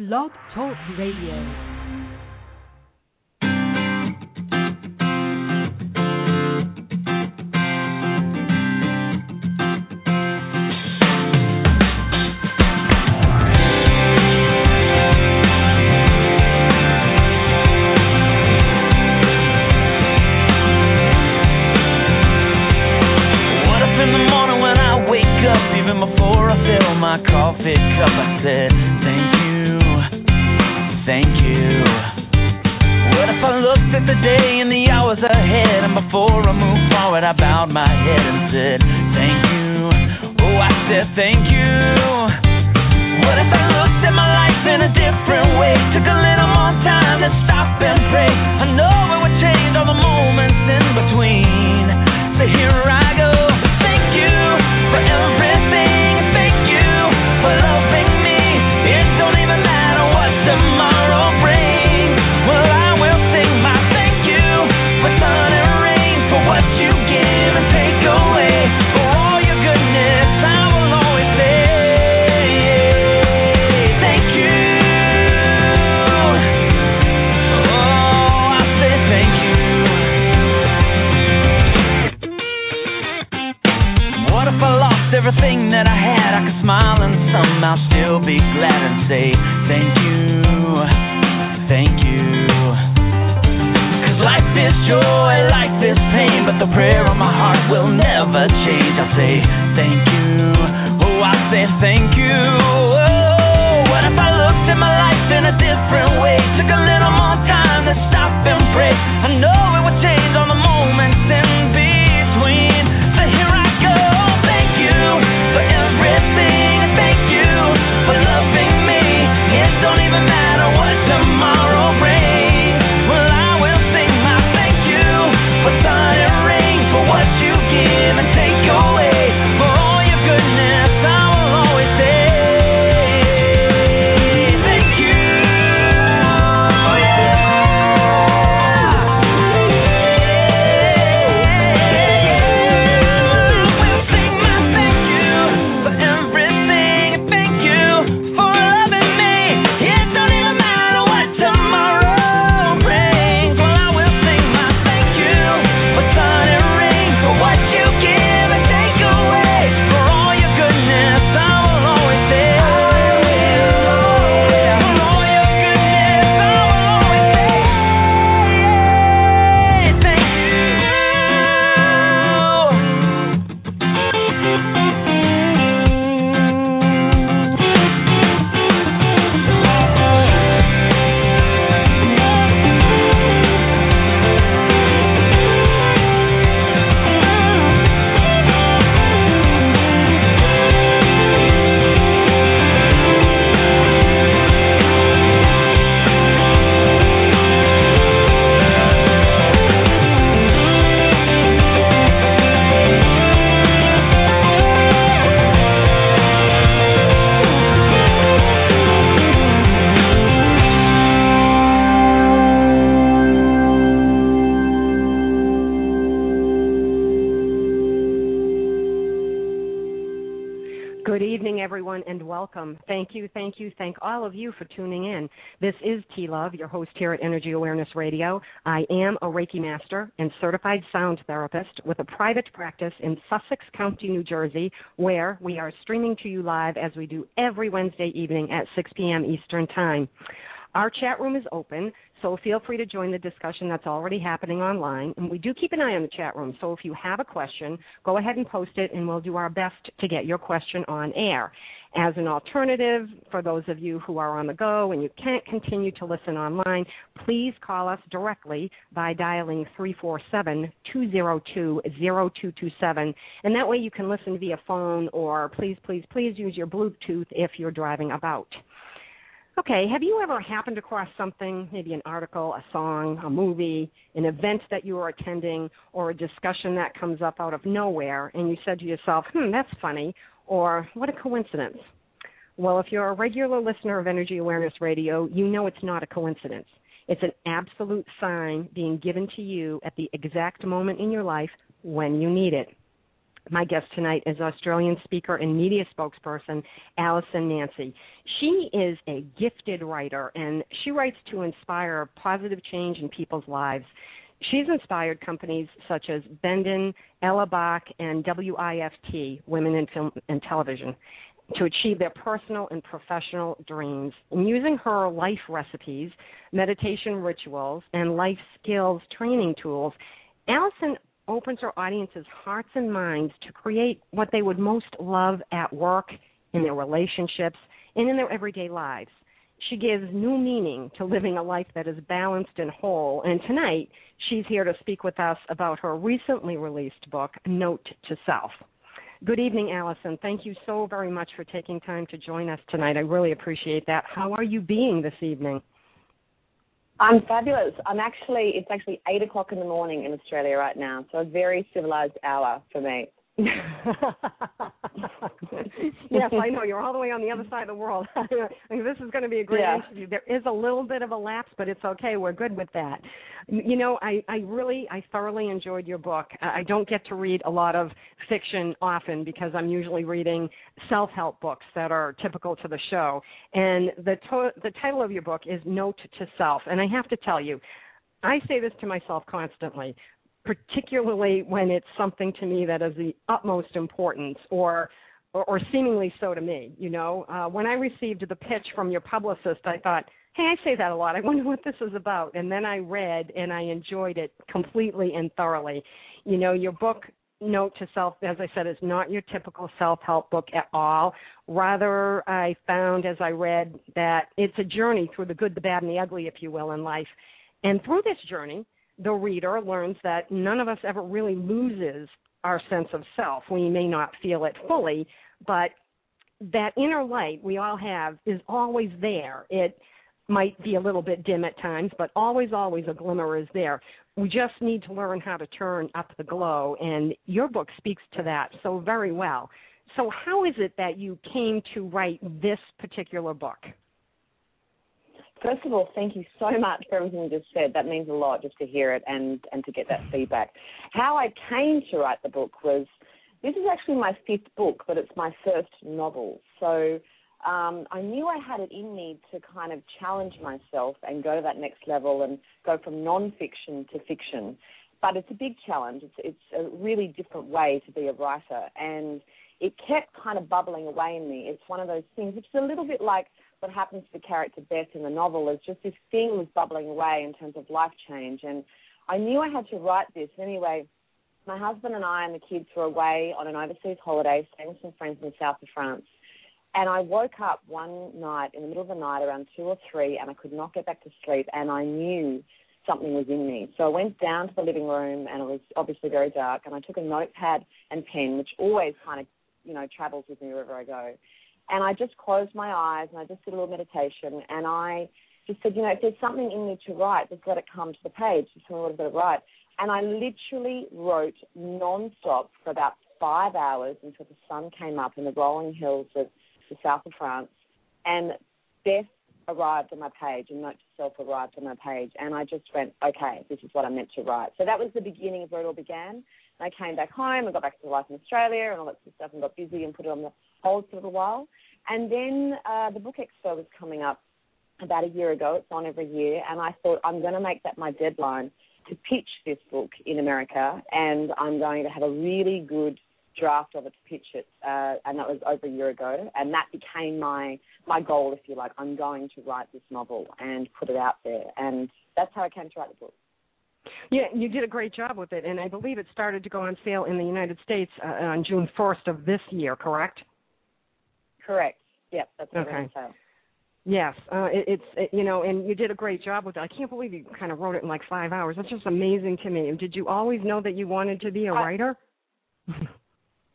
Blog Talk Radio. Love, your host here at Energy Awareness Radio. I am a Reiki master and certified sound therapist with a private practice in Sussex County, New Jersey, where we are streaming to you live as we do every Wednesday evening at 6 p.m. Eastern Time. Our chat room is open, so feel free to join the discussion that's already happening online. And we do keep an eye on the chat room, so if you have a question, go ahead and post it, and we'll do our best to get your question on air. As an alternative, for those of you who are on the go and you can't continue to listen online, please call us directly by dialing 347 202 0227. And that way you can listen via phone or please, please, please use your Bluetooth if you're driving about. Okay, have you ever happened across something, maybe an article, a song, a movie, an event that you were attending, or a discussion that comes up out of nowhere, and you said to yourself, hmm, that's funny, or what a coincidence? Well, if you're a regular listener of Energy Awareness Radio, you know it's not a coincidence. It's an absolute sign being given to you at the exact moment in your life when you need it. My guest tonight is Australian speaker and media spokesperson Alison Nancye. She is a gifted writer and she writes to inspire positive change in people's lives. She's inspired companies such as Bendon, Ella Bache, and WIFT, Women in Film and Television, to achieve their personal and professional dreams. And using her life recipes, meditation rituals, and life skills training tools, Alison opens her audience's hearts and minds to create what they would most love at work, in their relationships, and in their everyday lives. She gives new meaning to living a life that is balanced and whole. And tonight, she's here to speak with us about her recently released book, Note to Self. Good evening, Alison. Thank you so very much for taking time to join us tonight. I really appreciate that. How are you being this evening? I'm fabulous. I'm actually, it's actually 8 o'clock in the morning in Australia right now, so a very civilized hour for me. yes, I know. You're all the way on the other side of the world. this is going to be a great yeah. interview. There is a little bit of a lapse, but it's okay. We're good with that. You know, I, I really, I thoroughly enjoyed your book. I don't get to read a lot of fiction often because I'm usually reading self-help books that are typical to the show. And the to- the title of your book is Note to Self. And I have to tell you, I say this to myself constantly particularly when it's something to me that is the utmost importance or or, or seemingly so to me you know? Uh, when i received the pitch from your publicist i thought hey i say that a lot. I wonder what this is about. And then i read and i enjoyed it completely and thoroughly. You know your book note to self as i said is not your typical self help book at all. Rather i found as i read that it's a journey through the good the bad and the ugly if you will in life. And through this journey the reader learns that none of us ever really loses our sense of self. We may not feel it fully, but that inner light we all have is always there. It might be a little bit dim at times, but always, always a glimmer is there. We just need to learn how to turn up the glow, and your book speaks to that so very well. So, how is it that you came to write this particular book? First of all, thank you so much for everything you just said. That means a lot just to hear it and, and to get that feedback. How I came to write the book was this is actually my fifth book, but it's my first novel. So um, I knew I had it in me to kind of challenge myself and go to that next level and go from nonfiction to fiction. But it's a big challenge. It's, it's a really different way to be a writer. And it kept kind of bubbling away in me. It's one of those things, is a little bit like what happens to the character Beth in the novel is just this thing was bubbling away in terms of life change. And I knew I had to write this. Anyway, my husband and I and the kids were away on an overseas holiday, staying with some friends in the south of France. And I woke up one night in the middle of the night around two or three, and I could not get back to sleep. And I knew something was in me. So I went down to the living room, and it was obviously very dark. And I took a notepad and pen, which always kind of, you know, travels with me wherever I go. And I just closed my eyes and I just did a little meditation and I just said, you know, if there's something in me to write, just let it come to the page. Just me what I've to write. And I literally wrote non-stop for about five hours until the sun came up in the rolling hills of the south of France. And Beth arrived on my page and Note to Self arrived on my page. And I just went, okay, this is what I'm meant to write. So that was the beginning of where it all began. And I came back home and got back to life in Australia and all that sort of stuff and got busy and put it on the hold for a little while. And then uh, the Book Expo was coming up about a year ago. It's on every year. And I thought, I'm going to make that my deadline to pitch this book in America. And I'm going to have a really good draft of it to pitch it. Uh, and that was over a year ago. And that became my, my goal, if you like. I'm going to write this novel and put it out there. And that's how I came to write the book. Yeah, you did a great job with it, and I believe it started to go on sale in the United States uh, on June 1st of this year, correct? Correct. Yep, that's okay. Yes, uh, it, it's it, you know, and you did a great job with it. I can't believe you kind of wrote it in like five hours. That's just amazing to me. Did you always know that you wanted to be a I, writer?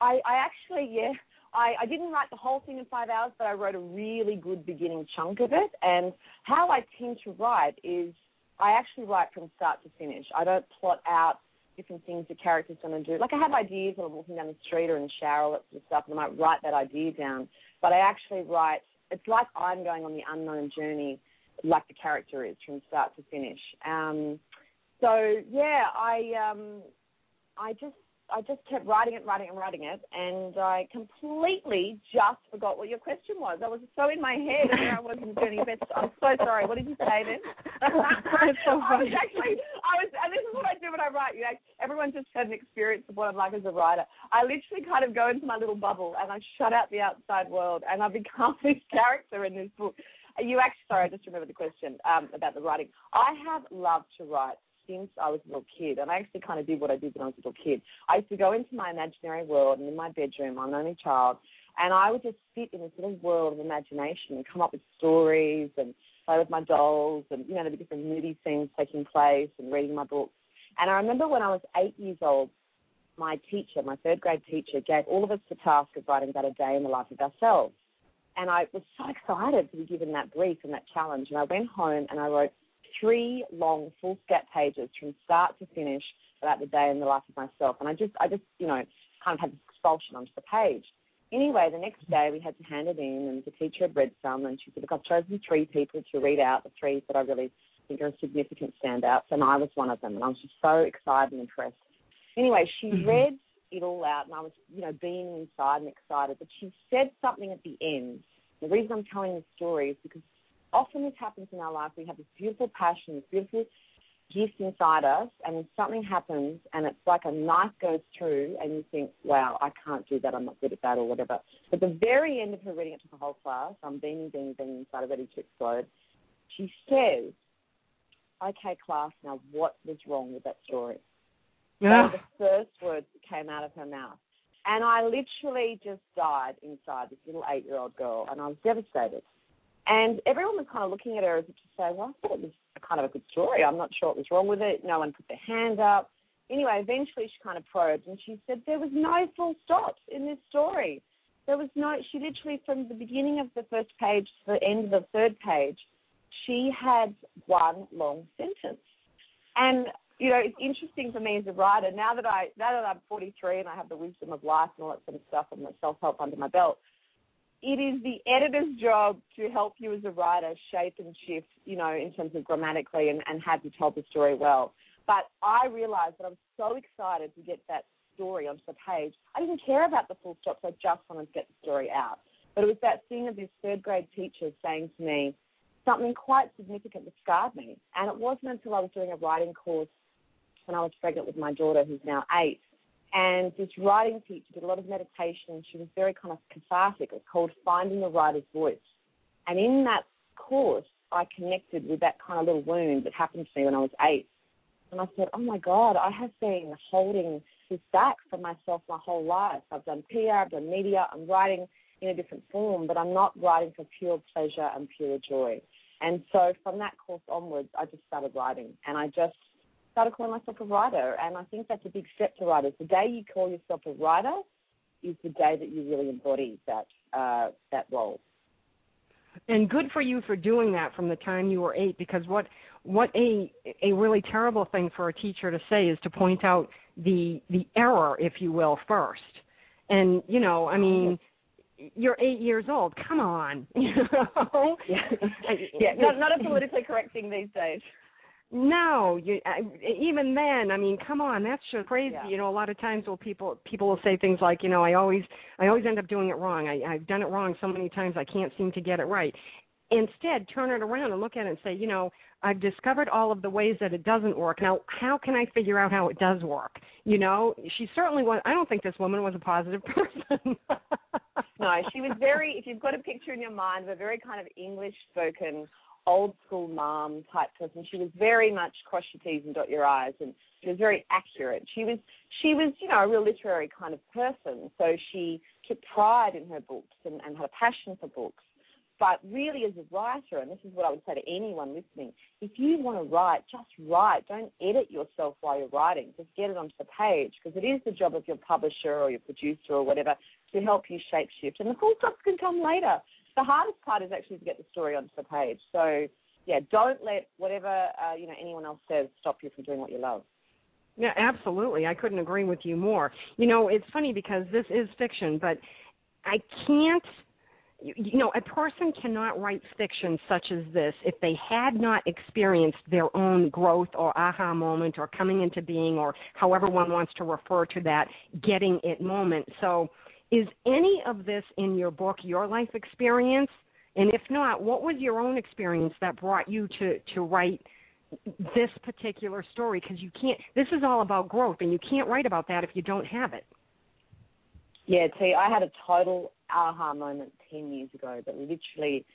I, I actually, yeah, I, I didn't write the whole thing in five hours, but I wrote a really good beginning chunk of it. And how I tend to write is I actually write from start to finish. I don't plot out different things the character's going to do. Like I have ideas when I'm walking down the street or in the shower, all that sort of stuff, and I might write that idea down. But I actually write. It's like I'm going on the unknown journey, like the character is from start to finish. Um, so yeah, I um, I just I just kept writing it, writing it, and writing it, and I completely just forgot what your question was. I was so in my head where I was in Journey Best. I'm so sorry. What did you say then? So I was actually, I was, and this is what I do when I write. You know, everyone just had an experience of what I'm like as a writer. I literally kind of go into my little bubble and I shut out the outside world, and I become this character in this book. You actually, sorry, I just remembered the question um, about the writing. I have loved to write since I was a little kid, and I actually kind of did what I did when I was a little kid. I used to go into my imaginary world, and in my bedroom, I'm an only child, and I would just sit in this little world of imagination and come up with stories and play with my dolls, and you know, the different movie scenes taking place, and reading my books. And I remember when I was eight years old, my teacher, my third grade teacher, gave all of us the task of writing about a day in the life of ourselves. And I was so excited to be given that brief and that challenge. And I went home and I wrote three long full scat pages from start to finish about the day in the life of myself. And I just, I just, you know, kind of had this expulsion onto the page. Anyway, the next day we had to hand it in, and the teacher had read some, and she said, "Look, I've chosen three people to read out the three that I really think are significant standouts," and I was one of them, and I was just so excited and impressed. Anyway, she Mhm. read it all out, and I was, you know, beaming inside and excited. But she said something at the end. The reason I'm telling this story is because often this happens in our life. We have this beautiful passion, this beautiful gift inside us, and something happens, and it's like a knife goes through, and you think, "Wow, I can't do that. I'm not good at that, or whatever." But the very end of her reading it to the whole class, I'm beaming, beaming, beaming inside, ready to explode. She says, "Okay, class, now what was wrong with that story?" They were the first words that came out of her mouth. And I literally just died inside this little eight year old girl, and I was devastated. And everyone was kind of looking at her as if to say, Well, I thought it was kind of a good story. I'm not sure what was wrong with it. No one put their hand up. Anyway, eventually she kind of probed and she said, There was no full stops in this story. There was no, she literally, from the beginning of the first page to the end of the third page, she had one long sentence. And you know, it's interesting for me as a writer now that I now that I'm 43 and I have the wisdom of life and all that sort of stuff and the self help under my belt. It is the editor's job to help you as a writer shape and shift, you know, in terms of grammatically and, and have you tell the story well. But I realized that I was so excited to get that story onto the page. I didn't care about the full stops. I just wanted to get the story out. But it was that thing of this third grade teacher saying to me something quite significant that scarred me. And it wasn't until I was doing a writing course when I was pregnant with my daughter, who's now eight. And this writing teacher did a lot of meditation. She was very kind of cathartic. It was called Finding the Writer's Voice. And in that course, I connected with that kind of little wound that happened to me when I was eight. And I said, oh my God, I have been holding this back from myself my whole life. I've done PR, I've done media, I'm writing in a different form, but I'm not writing for pure pleasure and pure joy. And so from that course onwards, I just started writing. And I just started calling myself a writer, and I think that's a big step to writers. The day you call yourself a writer is the day that you really embody that uh, that role. and good for you for doing that from the time you were eight because what what a a really terrible thing for a teacher to say is to point out the the error if you will first and you know i mean you're eight years old come on you know Yeah, yeah. Not, not a politically correct thing these days. No, you I, even then. I mean, come on, that's just crazy. Yeah. You know, a lot of times, will people people will say things like, you know, I always I always end up doing it wrong. I, I've done it wrong so many times, I can't seem to get it right. Instead, turn it around and look at it and say, you know, I've discovered all of the ways that it doesn't work. Now, how can I figure out how it does work? You know, she certainly was. I don't think this woman was a positive person. No, she was very. If you've got a picture in your mind of a very kind of English spoken, old school mom type person, she was very much cross your T's and dot your I's, and she was very accurate. She was she was you know a real literary kind of person, so she took pride in her books and, and had a passion for books. But really, as a writer, and this is what I would say to anyone listening, if you want to write, just write. Don't edit yourself while you're writing. Just get it onto the page because it is the job of your publisher or your producer or whatever to help you shape shift. And the full stops can come later. The hardest part is actually to get the story onto the page. So, yeah, don't let whatever uh, you know anyone else says stop you from doing what you love. Yeah, absolutely. I couldn't agree with you more. You know, it's funny because this is fiction, but I can't you, you know, a person cannot write fiction such as this if they had not experienced their own growth or aha moment or coming into being or however one wants to refer to that getting it moment. So, is any of this in your book your life experience? And if not, what was your own experience that brought you to to write this particular story? Because you can't. This is all about growth, and you can't write about that if you don't have it. Yeah, T, I had a total aha moment 10 years ago that literally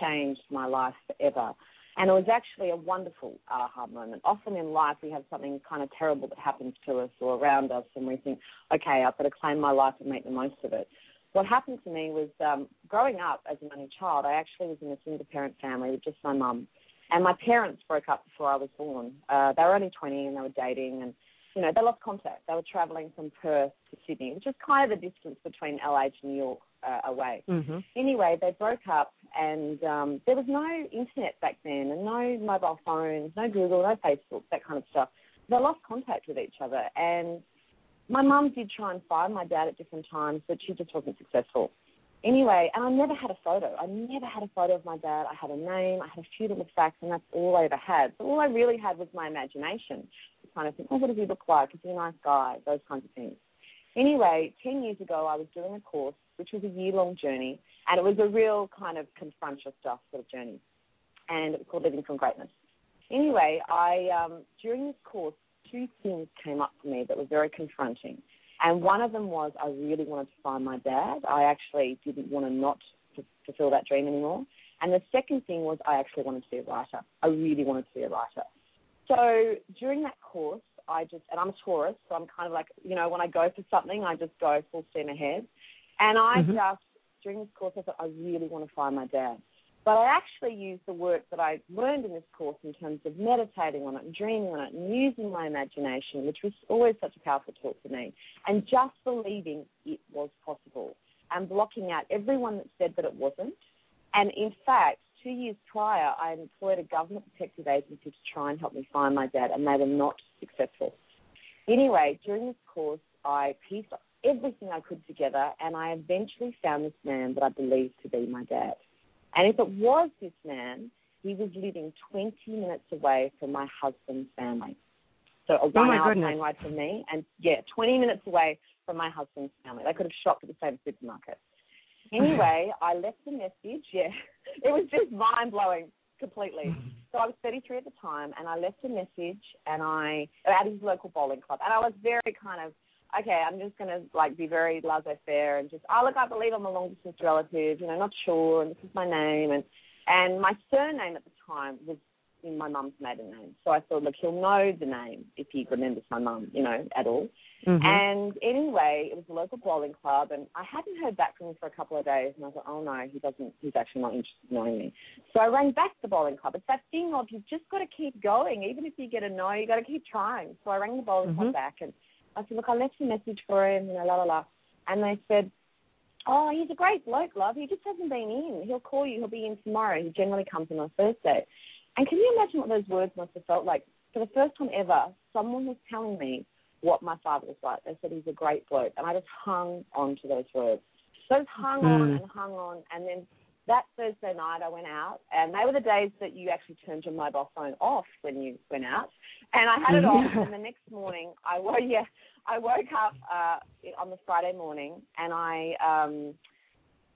changed my life forever. And it was actually a wonderful aha moment. Often in life, we have something kind of terrible that happens to us or around us, and we think, okay, I've got to claim my life and make the most of it. What happened to me was um, growing up as an only child, I actually was in a single parent family with just my mum. And my parents broke up before I was born. Uh, they were only 20 and they were dating, and you know, they lost contact. They were travelling from Perth to Sydney, which is kind of the distance between LA to New York uh, away. Mm-hmm. Anyway, they broke up, and um, there was no internet back then, and no mobile phones, no Google, no Facebook, that kind of stuff. They lost contact with each other, and my mum did try and find my dad at different times, but she just wasn't successful. Anyway, and I never had a photo. I never had a photo of my dad. I had a name, I had a few little facts, and that's all I ever had. So all I really had was my imagination kind of think, oh, what does he look like? Is he a nice guy? Those kinds of things. Anyway, 10 years ago, I was doing a course, which was a year long journey, and it was a real kind of confront your stuff sort of journey. And it was called Living from Greatness. Anyway, I um, during this course, two things came up for me that were very confronting. And one of them was I really wanted to find my dad. I actually didn't want to not fulfill that dream anymore. And the second thing was I actually wanted to be a writer. I really wanted to be a writer. So during that course, I just, and I'm a Taurus, so I'm kind of like, you know, when I go for something, I just go full steam ahead. And I mm-hmm. just, during this course, I thought, I really want to find my dad. But I actually used the work that I learned in this course in terms of meditating on it and dreaming on it and using my imagination, which was always such a powerful tool for me, and just believing it was possible and blocking out everyone that said that it wasn't. And in fact, two years prior, I employed a government protective agency to try and help me find my dad, and they were not successful. Anyway, during this course, I pieced everything I could together, and I eventually found this man that I believed to be my dad. And if it was this man, he was living 20 minutes away from my husband's family. So a oh one hour plane ride from me, and yeah, 20 minutes away from my husband's family. They could have shopped at the same supermarket. Anyway, I left a message. Yeah, it was just mind blowing completely. So I was 33 at the time, and I left a message, and I at his local bowling club, and I was very kind of okay, I'm just gonna like be very laissez-faire and just, oh look, I believe I'm a long distance relative, you know, not sure, and this is my name, and and my surname at the time was in my mum's maiden name, so I thought, look, he'll know the name if he remembers my mum, you know, at all. Mm-hmm. And anyway, it was a local bowling club, and I hadn't heard back from him for a couple of days, and I thought, oh no, he doesn't, he's actually not interested in knowing me. So I rang back to the bowling club. It's that thing of you've just got to keep going, even if you get a no, you got to keep trying. So I rang the bowling mm-hmm. club back and I said, look, I left a message for him, you know, la la la. And they said, oh, he's a great bloke, love. He just hasn't been in. He'll call you. He'll be in tomorrow. He generally comes in on Thursday. And can you imagine what those words must have felt like? For the first time ever, someone was telling me what my father was like. They said he's a great bloke, and I just hung on to those words. So I just hung mm. on and hung on, and then that Thursday night I went out, and they were the days that you actually turned your mobile phone off when you went out, and I had it off. And the next morning I woke, yeah, I woke up uh, on the Friday morning, and I um,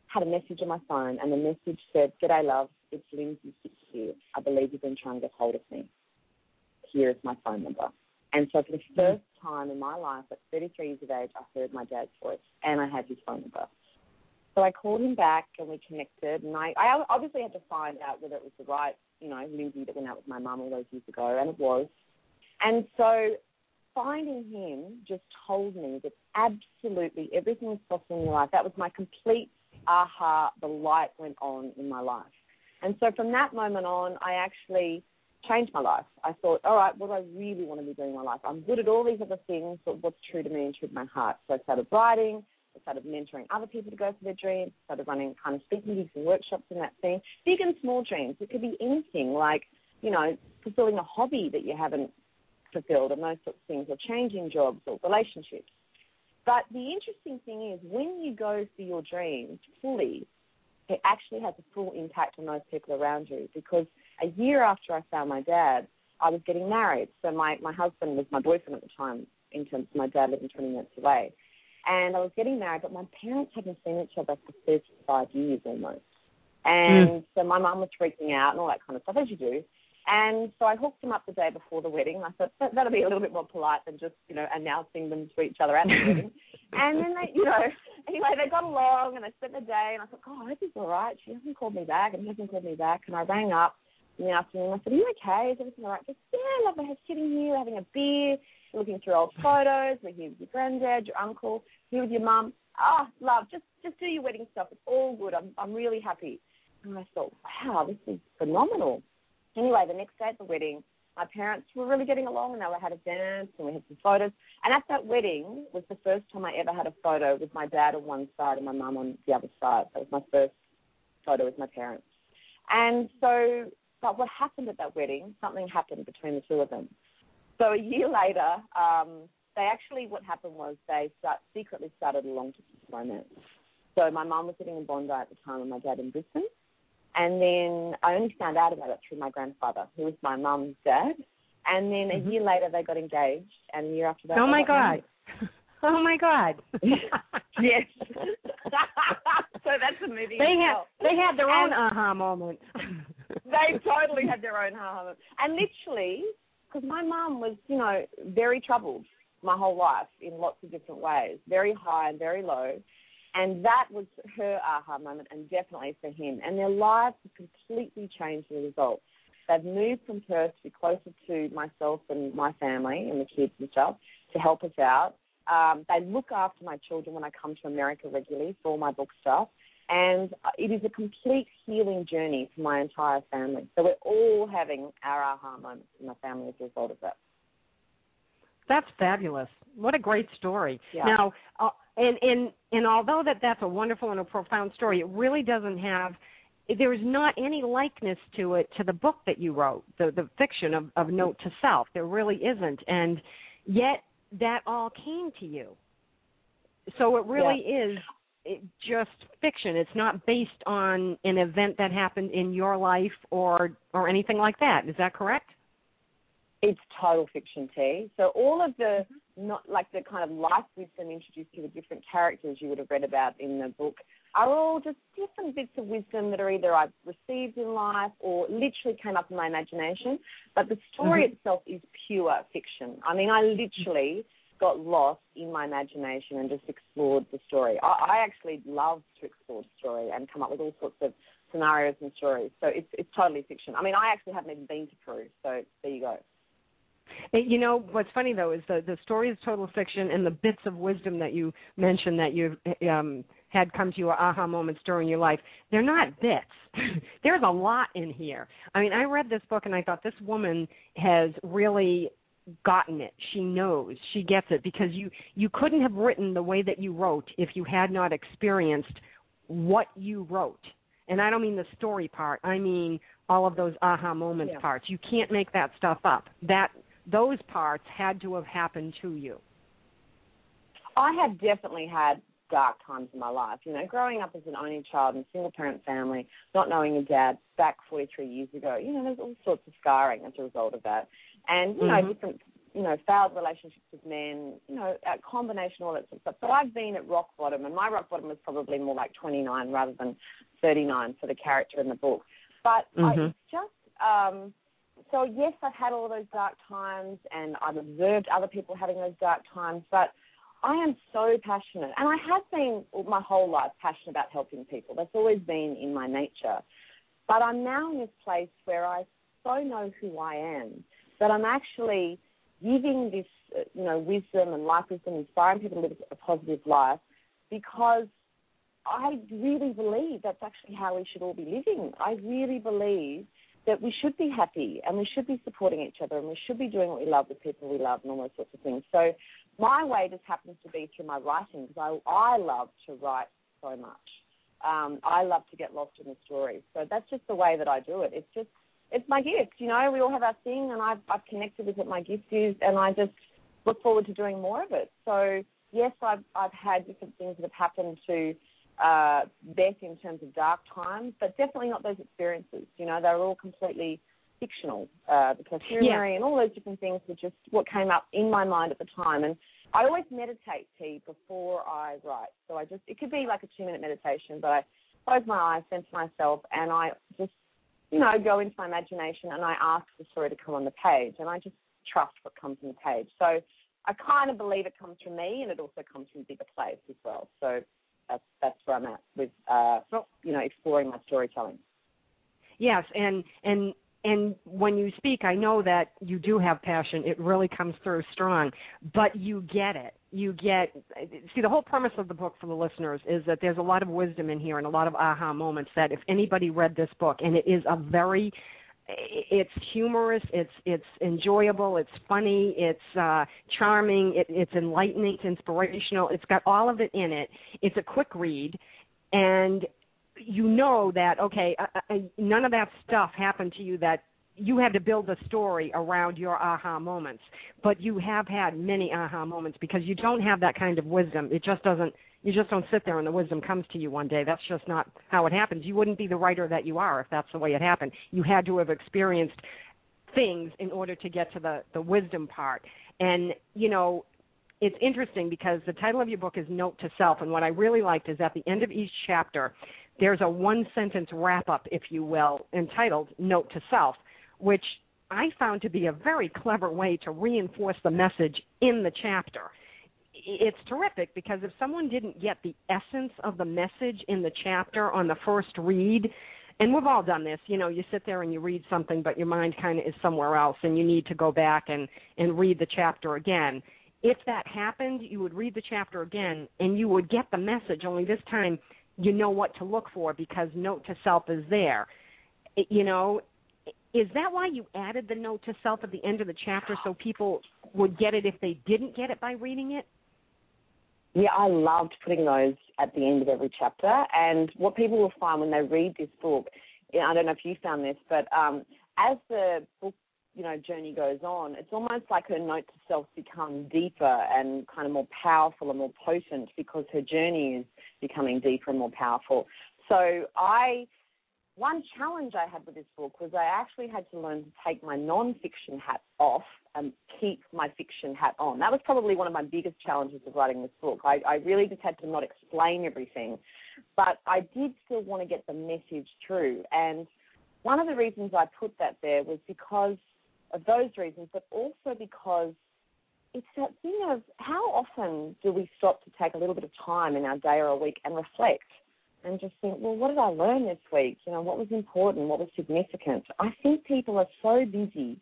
had a message on my phone, and the message said, "G'day, love. It's Lindsay here. I believe you've been trying to get hold of me. Here is my phone number." And so for the mm-hmm. first time in my life, at 33 years of age, I heard my dad's voice, and I had his phone number. So I called him back and we connected. And I, I obviously had to find out whether it was the right, you know, Lindsay that went out with my mum all those years ago, and it was. And so finding him just told me that absolutely everything was possible in your life. That was my complete aha. The light went on in my life. And so from that moment on, I actually changed my life. I thought, all right, what do I really want to be doing in my life? I'm good at all these other things, but what's true to me and true to my heart? So I started writing. I started mentoring other people to go for their dreams, started running kind of speaking gigs and workshops in that thing. Big and small dreams. It could be anything like, you know, fulfilling a hobby that you haven't fulfilled and those sorts of things, or changing jobs or relationships. But the interesting thing is when you go for your dreams fully, it actually has a full impact on those people around you. Because a year after I found my dad, I was getting married. So my, my husband was my boyfriend at the time, in terms of my dad living 20 minutes away. And I was getting married, but my parents hadn't seen each other for 35 years almost. And mm. so my mum was freaking out and all that kind of stuff, as you do. And so I hooked them up the day before the wedding. I thought that, that'll be a little bit more polite than just, you know, announcing them to each other at the wedding. And then they, you know, anyway, they got along and they spent the day. And I thought, oh, I hope he's all right. She hasn't called me back and he hasn't called me back. And I rang up in the afternoon. I said, are you okay? Is everything all right? She said, yeah, love, we're sitting here having a beer, looking through old photos. We're here with your granddad, your uncle, here with your mum. Oh, love, just just do your wedding stuff. It's all good. I'm I'm really happy. And I thought, wow, this is phenomenal. Anyway, the next day at the wedding, my parents were really getting along and they had a dance and we had some photos. And at that wedding was the first time I ever had a photo with my dad on one side and my mum on the other side. That was my first photo with my parents. And so, but what happened at that wedding, something happened between the two of them. So a year later, um, they actually, what happened was they start, secretly started a long distance romance. So my mum was living in Bondi at the time and my dad in Brisbane. And then I only found out about it through my grandfather, who was my mum's dad. And then a mm-hmm. year later, they got engaged, and a year after that, oh my god, oh my god, yes. so that's a movie. They had they had their own aha moment. they totally had their own aha moment, and literally, because my mum was, you know, very troubled my whole life in lots of different ways, very high and very low. And that was her aha moment, and definitely for him. And their lives have completely changed as a result. They've moved from Perth to be closer to myself and my family and the kids and stuff to help us out. Um, they look after my children when I come to America regularly for all my book stuff. And it is a complete healing journey for my entire family. So we're all having our aha moments in my family as a result of that. That's fabulous. What a great story. Yeah. Now, uh, and and and although that that's a wonderful and a profound story, it really doesn't have. There's not any likeness to it to the book that you wrote, the the fiction of, of Note to Self. There really isn't, and yet that all came to you. So it really yeah. is it, just fiction. It's not based on an event that happened in your life or or anything like that. Is that correct? It's total fiction, T. So all of the not like the kind of life wisdom introduced to the different characters you would have read about in the book are all just different bits of wisdom that are either I've received in life or literally came up in my imagination. But the story mm-hmm. itself is pure fiction. I mean, I literally got lost in my imagination and just explored the story. I, I actually love to explore the story and come up with all sorts of scenarios and stories. So it's it's totally fiction. I mean, I actually haven't even been to Peru, so there you go. You know what's funny though is the the story is total fiction, and the bits of wisdom that you mentioned that you've um, had come to you aha moments during your life. They're not bits. There's a lot in here. I mean, I read this book and I thought this woman has really gotten it. She knows. She gets it because you you couldn't have written the way that you wrote if you had not experienced what you wrote. And I don't mean the story part. I mean all of those aha moments yeah. parts. You can't make that stuff up. That those parts had to have happened to you. I have definitely had dark times in my life. You know, growing up as an only child in a single parent family, not knowing your dad back 43 years ago, you know, there's all sorts of scarring as a result of that. And, you mm-hmm. know, different, you know, failed relationships with men, you know, a combination, all that sort of stuff. So I've been at rock bottom, and my rock bottom was probably more like 29 rather than 39 for the character in the book. But mm-hmm. I, just, um, so yes, I've had all those dark times, and I've observed other people having those dark times. But I am so passionate, and I have been my whole life passionate about helping people. That's always been in my nature. But I'm now in this place where I so know who I am that I'm actually giving this, uh, you know, wisdom and life wisdom, inspiring people to live a positive life, because I really believe that's actually how we should all be living. I really believe that we should be happy and we should be supporting each other and we should be doing what we love with people we love and all those sorts of things. So my way just happens to be through my writing because I, I love to write so much. Um, I love to get lost in the story. So that's just the way that I do it. It's just, it's my gift. You know, we all have our thing and I've, I've connected with what my gift is and I just look forward to doing more of it. So yes, I've, I've had different things that have happened to uh, Beth in terms of dark times, but definitely not those experiences. You know, they're all completely fictional. Uh, the perfumery Yeah. and all those different things were just what came up in my mind at the time. And I always meditate, T, before I write. So I just, it could be like a two minute meditation, but I close my eyes, center myself, and I just, you know, go into my imagination and I ask the story to come on the page. And I just trust what comes on the page. So I kind of believe it comes from me and it also comes from a bigger place as well. So that's, that's where I'm at with, uh, you know, exploring my storytelling. Yes, and and and when you speak, I know that you do have passion. It really comes through strong, but you get it. You get see the whole premise of the book for the listeners is that there's a lot of wisdom in here and a lot of aha moments that if anybody read this book and it is a very it's humorous, it's it's enjoyable, it's funny, it's uh charming, it, it's enlightening, it's inspirational. It's got all of it in it. It's a quick read and you know that okay uh, uh, none of that stuff happened to you that you had to build a story around your aha moments but you have had many aha moments because you don't have that kind of wisdom it just doesn't you just don't sit there and the wisdom comes to you one day. That's just not how it happens. You wouldn't be the writer that you are if that's the way it happened. You had to have experienced things in order to get to the the wisdom part. And you know it's interesting because the title of your book is Note to Self, and what I really liked is at the end of each chapter, there's a one sentence wrap up, if you will, entitled Note to Self, which I found to be a very clever way to reinforce the message in the chapter. It's terrific because if someone didn't get the essence of the message in the chapter on the first read, and we've all done this, you know, you sit there and you read something, but your mind kind of is somewhere else, and you need to go back and and read the chapter again if that happened, you would read the chapter again and you would get the message, only this time you know what to look for because note to self is there. You know, is that why you added the note to self at the end of the chapter so people would get it if they didn't get it by reading it? Yeah, I loved putting those at the end of every chapter. And what people will find when they read this book, I don't know if you found this, but um, as the book, you know, journey goes on, it's almost like her note to self becomes deeper and kind of more powerful and more potent because her journey is becoming deeper and more powerful. So I one challenge I had with this book was I actually had to learn to take my non-fiction hat off and keep my fiction hat on. That was probably one of my biggest challenges of writing this book. I, I really just had to not explain everything, but I did still want to get the message through. And one of the reasons I put that there was because of those reasons, but also because it's that thing of how often do we stop to take a little bit of time in our day or a week and reflect and just think, well, what did I learn this week? You know, what was important? What was significant? I think people are so busy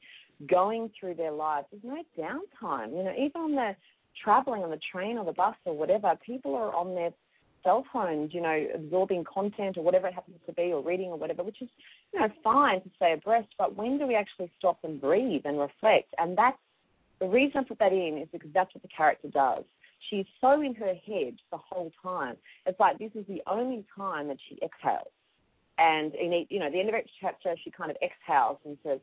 going through their lives. There's no downtime. You know, even on the traveling on the train or the bus or whatever, people are on their cell phones, you know, absorbing content or whatever it happens to be or reading or whatever, which is, you know, fine to stay abreast, but when do we actually stop and breathe and reflect? And that's the reason I put that in is because that's what the character does. She's so in her head the whole time. It's like this is the only time that she exhales. And in each, you know, the end of each chapter, she kind of exhales and says,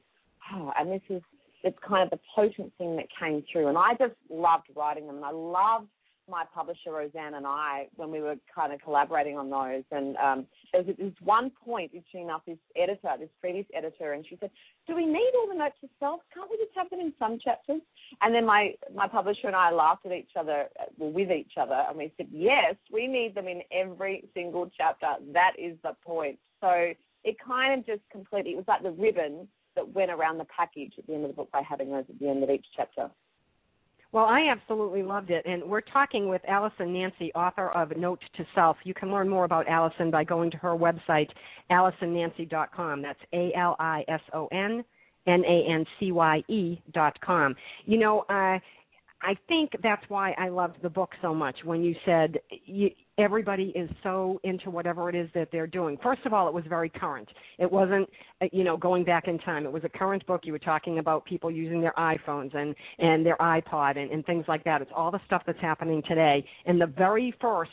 "Oh," and this is it's kind of the potent thing that came through. And I just loved writing them, and I loved my publisher Roseanne and I when we were kind of collaborating on those. And um, there was this one point, interesting enough, this editor, this previous editor, and she said, "Do we need all the notes to self? Can't we just have them in some chapters?" And then my my publisher and I laughed at each other, well, with each other, and we said, "Yes, we need them in every single chapter. That is the point." So it kind of just completely, it was like the ribbon that went around the package at the end of the book by having those at the end of each chapter. Well, I absolutely loved it. And we're talking with Alison Nancye, author of Note to Self. You can learn more about Alison by going to her website, AlisonNancye.com. That's A L I S O N N A N C Y E dot com. You know, uh, I think that's why I loved the book so much when you said you, everybody is so into whatever it is that they're doing. First of all, it was very current. It wasn't, uh, you know, going back in time. It was a current book. You were talking about people using their iPhones and and their iPod and, and things like that. It's all the stuff that's happening today. And the very first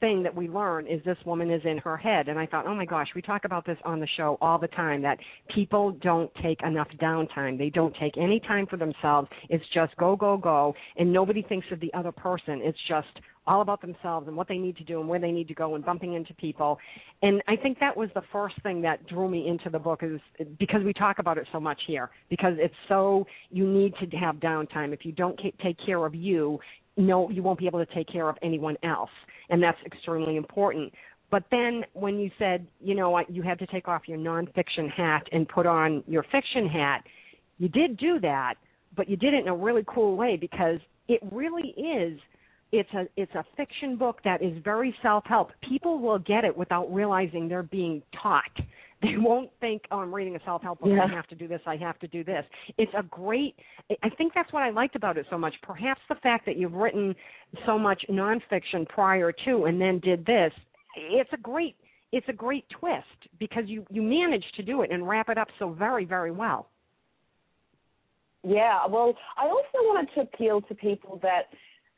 thing that we learn is this woman is in her head. And I thought, oh my gosh, we talk about this on the show all the time that people don't take enough downtime. They don't take any time for themselves. It's just go, go, go. And nobody thinks of the other person. It's just all about themselves and what they need to do and where they need to go and bumping into people. And I think that was the first thing that drew me into the book is because we talk about it so much here because it's so you need to have downtime. If you don't take care of you, no, you won't be able to take care of anyone else, and that's extremely important. But then when you said, you know, what, you had to take off your nonfiction hat and put on your fiction hat, you did do that, but you did it in a really cool way because it really is it's a it's a fiction book that is very self-help. People will get it without realizing they're being taught. They won't think, "Oh, I'm reading a self-help book. Yeah. I have to do this. I have to do this." It's a great. I think that's what I liked about it so much. Perhaps the fact that you've written so much nonfiction prior to, and then did this. It's a great. It's a great twist because you you managed to do it and wrap it up so very very well. Yeah, well, I also wanted to appeal to people that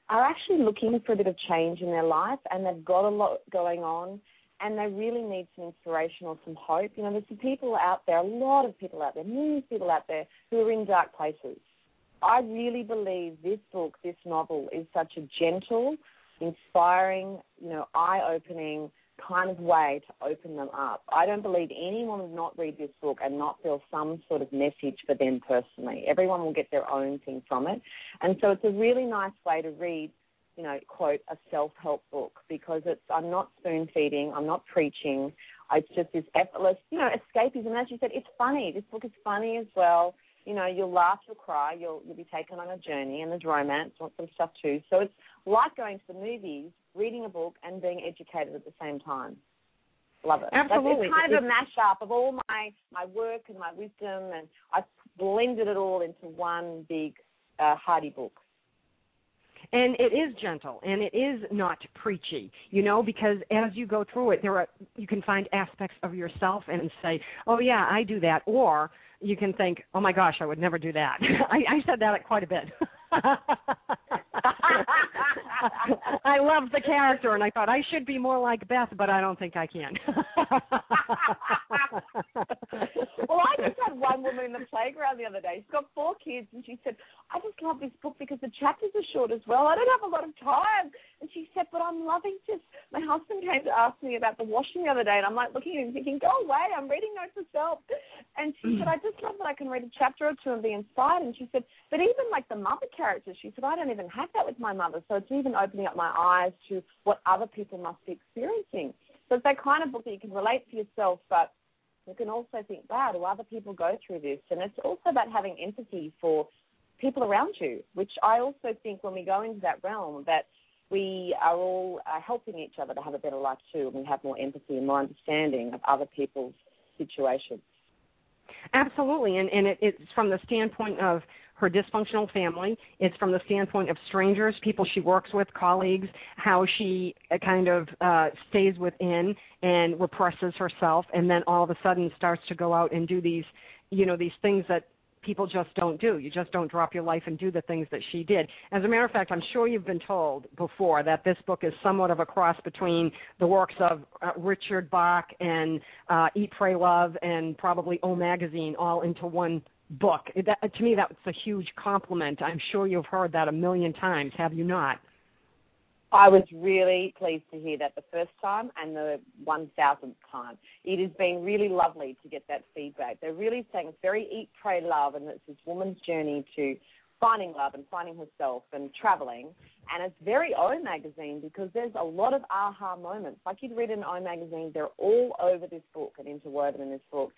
are actually looking for a bit of change in their life and they've got a lot going on and they really need some inspiration or some hope. You know, there's some people out there, a lot of people out there, millions of people out there who are in dark places. I really believe this book, this novel, is such a gentle, inspiring, you know, eye-opening kind of way to open them up. I don't believe anyone would not read this book and not feel some sort of message for them personally. Everyone will get their own thing from it. And so it's a really nice way to read, you know, quote, a self help book because it's I'm not spoon feeding, I'm not preaching. It's just this effortless, you know, escapism. As you said, it's funny. This book is funny as well. You know, you'll laugh, you'll cry, you'll you'll be taken on a journey, and there's romance, and some stuff too. So it's like going to the movies, reading a book, and being educated at the same time. Love it. Absolutely. It's kind of a mashup of all my my work and my wisdom, and I've blended it all into one big uh, hearty book and it is gentle and it is not preachy you know because as you go through it there are you can find aspects of yourself and say oh yeah i do that. Or you can think oh my gosh i would never do that. I i said that quite a bit I love the character, and I thought I should be more like Beth, but I don't think I can. well, I just had one woman in the playground the other day. She's got four kids, and she said, "I just love this book because the chapters are short as well. I don't have a lot of time." And she said, "But I'm loving this." My husband came to ask me about the washing the other day, and I'm like looking at him, thinking, "Go away! I'm reading notes myself." And she said, "I just love that I can read a chapter or two and be inspired." And she said, "But even like the mother characters," she said, "I don't even have that with my mother, so it's even opening up my eyes to what other people must be experiencing." So it's that kind of book that you can relate to yourself, but you can also think, wow, do other people go through this? And it's also about having empathy for people around you, which I also think when we go into that realm that we are all uh, helping each other to have a better life too, and we have more empathy and more understanding of other people's situations. Absolutely, and, and it, it's from the standpoint of her dysfunctional family. It's from the standpoint of strangers, people she works with, colleagues, how she uh, kind of uh, stays within and represses herself, and then all of a sudden starts to go out and do these, you know, these things that people just don't do. You just don't drop your life and do the things that she did. As a matter of fact, I'm sure you've been told before that this book is somewhat of a cross between the works of uh, Richard Bach and uh, Eat, Pray, Love, and probably O Magazine all into one book. That, to me, that's a huge compliment. I'm sure you've heard that a million times, have you not? I was really pleased to hear that the first time and the 1000th time. It has been really lovely to get that feedback. They're really saying it's very eat, pray, love, and it's this woman's journey to finding love and finding herself and traveling. And it's very O magazine because there's a lot of aha moments. Like you'd read in O magazine, they're all over this book and interwoven in this book.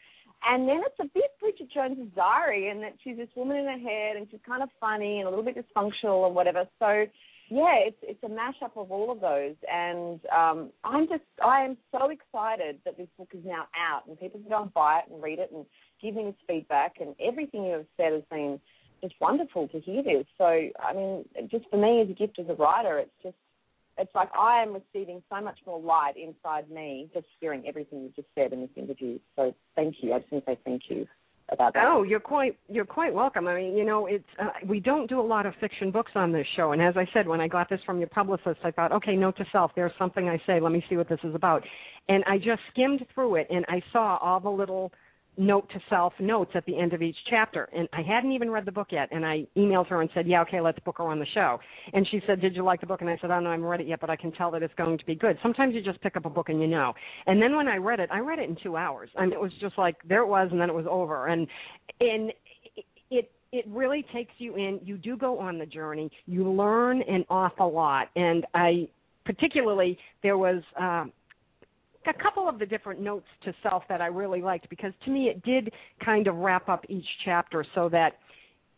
And then it's a bit Bridget Jones's diary, and that she's this woman in her head, and she's kind of funny and a little bit dysfunctional and whatever. So, yeah, it's it's a mashup of all of those, and um, I'm just I am so excited that this book is now out, and people can go and buy it and read it and give me this feedback, and everything you have said has been just wonderful to hear this. So, I mean, just for me as a gift as a writer, it's just it's like I am receiving so much more light inside me just hearing everything you just said in this interview. So thank you. I just want to say thank you. about that. Oh, you're quite you're quite welcome. I mean, you know, it's uh, we don't do a lot of fiction books on this show, and as I said, when I got this from your publicist, I thought, okay, note to self, there's something I say. Let me see what this is about, and I just skimmed through it, and I saw all the little note to self notes at the end of each chapter. And I hadn't even read the book yet. And I emailed her and said, Yeah, okay, let's book her on the show. And she said, Did you like the book? And I said, I don't know, I haven't read it yet, but I can tell that it's going to be good. Sometimes you just pick up a book and you know. And then when I read it, I read it in two hours. Mean, it was just like there it was, and then it was over. And and it it really takes you in. You do go on the journey. You learn an awful lot. And I particularly there was. Um, a couple of the different notes to self that I really liked because to me it did kind of wrap up each chapter so that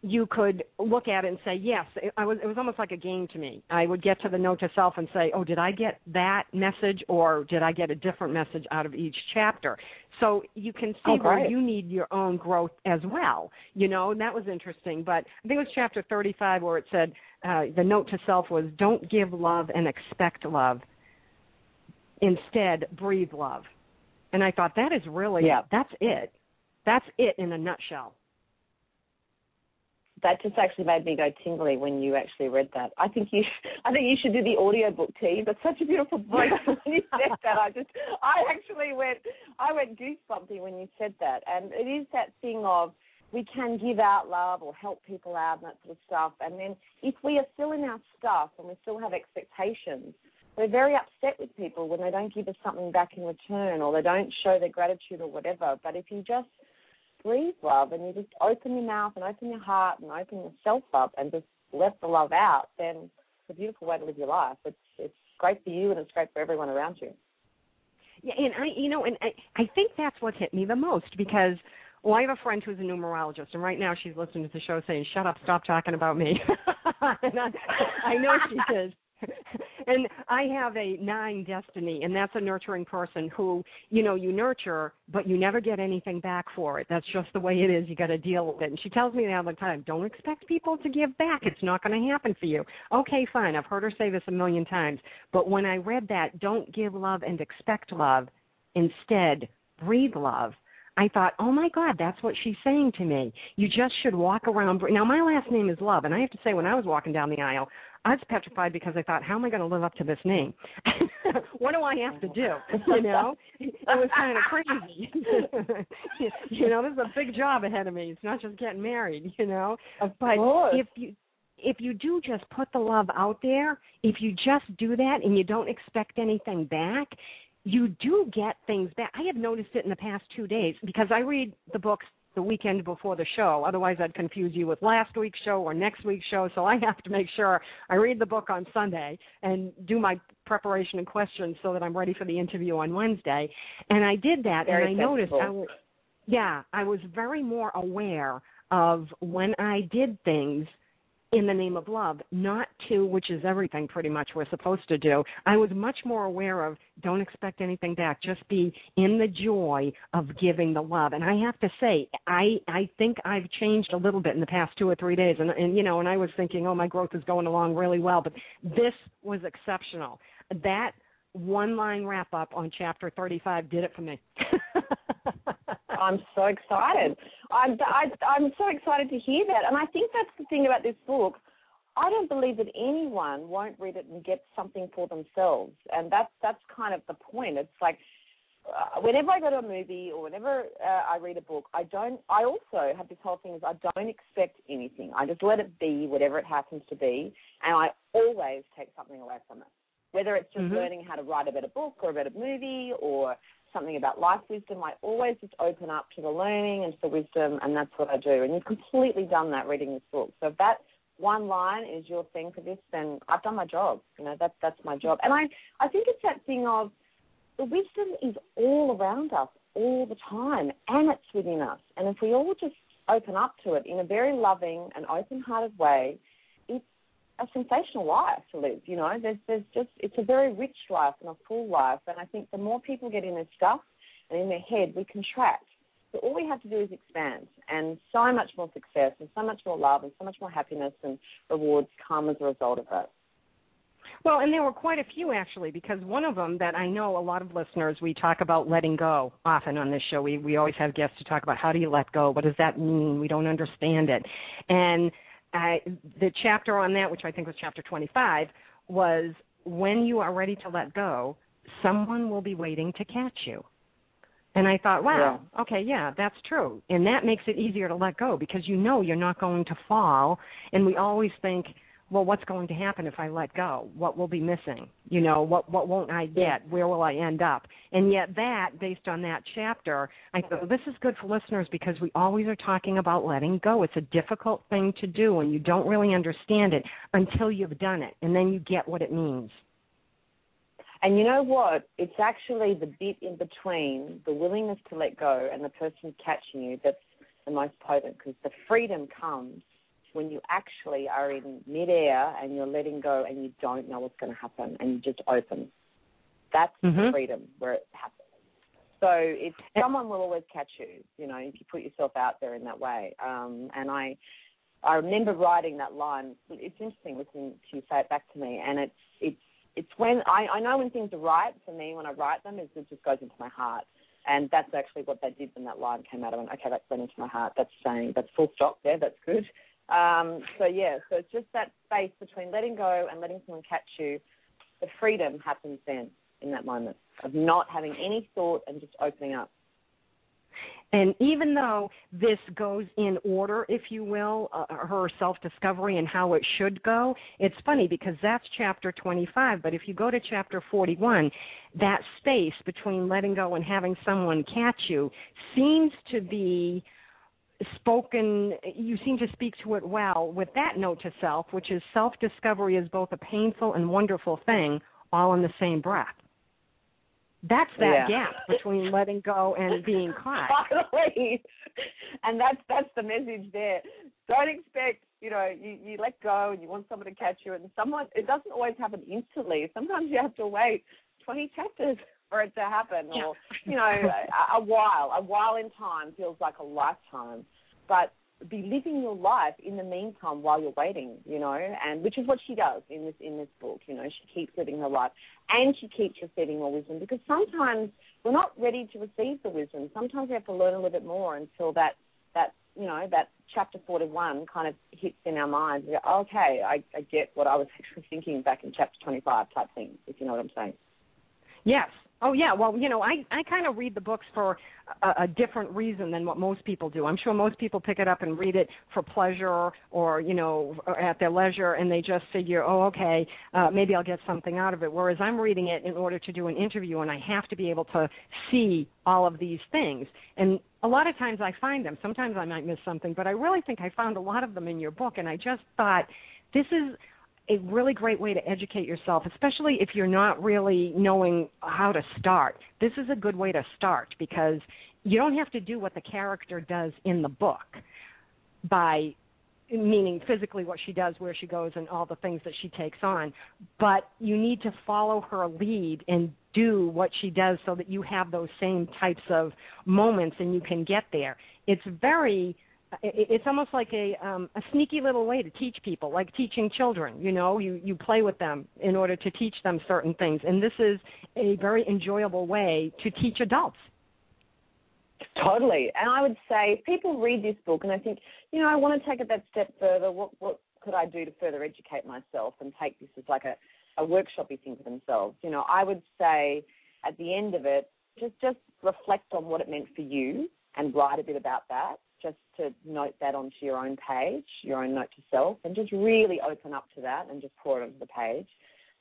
you could look at it and say, yes, it, I was, it was almost like a game to me. I would get to the note to self and say, oh, did I get that message or did I get a different message out of each chapter? So you can see oh, where you need your own growth as well. You know, and that was interesting. But I think it was chapter 35 where it said, uh, the note to self was, don't give love and expect love instead breathe love and i thought that is really yeah. that's it that's it in a nutshell that just actually made me go tingly when you actually read that. I think you, I think you should do the audio book, T. That's such a beautiful voice. when you said that, I just, I actually went, I went goosebumpy when you said that. And it is that thing of we can give out love or help people out and that sort of stuff. And then if we are still in our stuff and we still have expectations, we're very upset with people when they don't give us something back in return or they don't show their gratitude or whatever. But if you just breathe love and you just open your mouth and open your heart and open yourself up and just let the love out, then it's a beautiful way to live your life. It's it's great for you and it's great for everyone around you. Yeah, and I, you know, and I, I think that's what hit me the most because well, I have a friend who's a numerologist, and right now she's listening to the show saying, "Shut up, stop talking about me." and I, I know she is. and I have a nine destiny, and that's a nurturing person who, you know, you nurture, but you never get anything back for it. That's just the way it is. You got to deal with it. And she tells me all the time. Don't expect people to give back. It's not going to happen for you. Okay, fine. I've heard her say this a million times. But when I read that, don't give love and expect love. Instead, breathe love. I thought, oh my God, that's what she's saying to me. You just should walk around. Now, my last name is Love, and I have to say, when I was walking down the aisle, I was petrified because I thought, how am I going to live up to this name? what do I have to do? You know, it was kind of crazy. you know, there's a big job ahead of me. It's not just getting married. You know, of but course. if you if you do just put the love out there, if you just do that and you don't expect anything back, you do get things back. I have noticed it in the past two days because I read the books the weekend before the show. Otherwise, I'd confuse you with last week's show or next week's show. So I have to make sure I read the book on Sunday and do my preparation and questions so that I'm ready for the interview on Wednesday. And I did that, very and I noticed. I was, yeah, I was very more aware of when I did things in the name of love, not to, which is everything pretty much we're supposed to do. I was much more aware of don't expect anything back. Just be in the joy of giving the love. And I have to say, I I think I've changed a little bit in the past two or three days. And and you know, and I was thinking, oh, my growth is going along really well, but this was exceptional. That one line wrap up on chapter 35 did it for me. I'm so excited. I'm I, I'm so excited to hear that, and I think that's the thing about this book. I don't believe that anyone won't read it and get something for themselves, and that's that's kind of the point. It's like uh, whenever I go to a movie or whenever uh, I read a book, I don't. I also have this whole thing is I don't expect anything. I just let it be, whatever it happens to be, and I always take something away from it. Whether it's just Mhm. learning how to write a better book or a better movie or something about life wisdom, I always just open up to the learning and to the wisdom, and that's what I do. And you've completely done that reading this book. So if that one line is your thing for this, then I've done my job. You know, that's that's my job. And I I think it's that thing of the wisdom is all around us all the time, and it's within us. And if we all just open up to it in a very loving and open-hearted way, a sensational life to live. You know, there's there's just it's a very rich life and a full life. And I think the more people get in their stuff and in their head, we contract. So all we have to do is expand, and so much more success, and so much more love, and so much more happiness and rewards come as a result of that. Well, and there were quite a few actually, because one of them that I know a lot of listeners we talk about letting go often on this show. We we always have guests to talk about how do you let go? What does that mean? We don't understand it, and I, the chapter on that, which I think was chapter 25, was when you are ready to let go, someone will be waiting to catch you. And I thought, wow, yeah. okay, yeah, that's true. And that makes it easier to let go because you know you're not going to fall. And we always think, well, what's going to happen if I let go? What will be missing? You know, what what won't I get? Where will I end up? And yet that, based on that chapter, I thought this is good for listeners because we always are talking about letting go. It's a difficult thing to do and you don't really understand it until you've done it and then you get what it means. And you know what? It's actually the bit in between the willingness to let go and the person catching you that's the most potent because the freedom comes when you actually are in midair and you're letting go and you don't know what's going to happen and you just open. That's mm-hmm. the freedom where it happens. So it's someone will always catch you, you know, if you put yourself out there in that way. Um, and I, I remember writing that line. It's interesting listening to you say it back to me, and it's it's it's when I, I know when things are right for me when I write them is it just goes into my heart. And that's actually what they did when that line came out. I went, okay, that's went into my heart. That's saying that's full stop there. That's good. Um, so yeah, so it's just that space between letting go and letting someone catch you. The freedom happens then in that moment of not having any thought and just opening up. And even though this goes in order, if you will, uh, her self discovery and how it should go, it's funny because that's chapter 25. But if you go to chapter 41, that space between letting go and having someone catch you seems to be spoken you seem to speak to it well with that note to self which is self discovery is both a painful and wonderful thing all in the same breath that's that yeah. gap between letting go and being caught. Finally, and that's that's the message there. Don't expect, you know, you, you let go and you want someone to catch you, and someone it doesn't always happen instantly. Sometimes you have to wait twenty chapters for it to happen, or you know, a, a while. A while in time feels like a lifetime, but be living your life in the meantime while you're waiting, you know, and which is what she does in this in this book. You know, she keeps living her life and she keeps receiving more wisdom because sometimes we're not ready to receive the wisdom. Sometimes we have to learn a little bit more until that that you know that chapter 41 kind of hits in our minds. Go, okay, I, I get what I was actually thinking back in chapter 25 type thing, if you know what I'm saying. Yes, Oh yeah, well, you know, I I kind of read the books for a, a different reason than what most people do. I'm sure most people pick it up and read it for pleasure or you know at their leisure, and they just figure, oh, okay, uh, maybe I'll get something out of it. Whereas I'm reading it in order to do an interview, and I have to be able to see all of these things. And a lot of times I find them. Sometimes I might miss something, but I really think I found a lot of them in your book, and I just thought this is a really great way to educate yourself, especially if you're not really knowing how to start. This is a good way to start because you don't have to do what the character does in the book by meaning physically what she does, where she goes, and all the things that she takes on. But you need to follow her lead and do what she does so that you have those same types of moments and you can get there. It's very it's almost like a um a sneaky little way to teach people like teaching children you know? You you play with them in order to teach them certain things. And this is a very enjoyable way to teach adults. Totally. And i would say people read this book and i think you know i want to take it that step further. What what could i do to further educate myself and take this as like a a workshopy thing for themselves? You know i would say at the end of it just just reflect on what it meant for you and write a bit about that just to note that onto your own page, your own note to self, and just really open up to that and just pour it onto the page.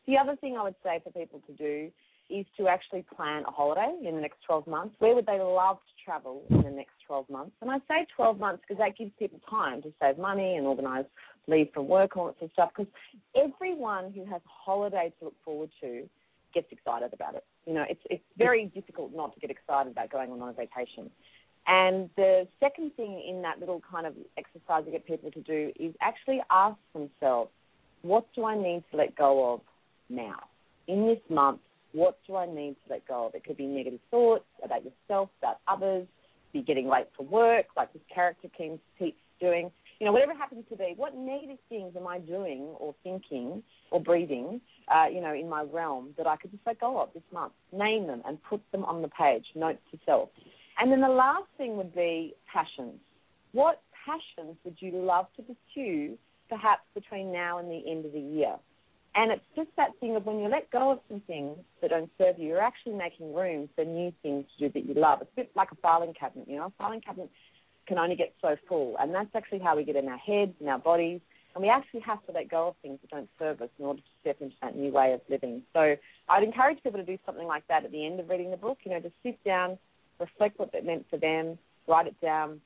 The other thing I would say for people to do is to actually plan a holiday in the next 12 months. Where would they love to travel in the next 12 months? And I say 12 months because that gives people time to save money and organise leave from work and all that sort of stuff. Because everyone who has a holiday to look forward to gets excited about it. You know, it's it's very difficult not to get excited about going on a vacation. And the second thing in that little kind of exercise to get people to do is actually ask themselves, what do I need to let go of now? In this month, what do I need to let go of? It could be negative thoughts about yourself, about others, be getting late for work, like this character keeps doing. you know, whatever it happens to be, what negative things am I doing or thinking or breathing, uh, you know, in my realm that I could just let go of this month? Name them and put them on the page, note to self. And then the last thing would be passions. What passions would you love to pursue perhaps between now and the end of the year? And it's just that thing of when you let go of some things that don't serve you, you're actually making room for new things to do that you love. It's a bit like a filing cabinet, you know. A filing cabinet can only get so full, and that's actually how we get in our heads and our bodies. And we actually have to let go of things that don't serve us in order to step into that new way of living. So I'd encourage people to do something like that at the end of reading the book. You know, just sit down, reflect what that meant for them, write it down,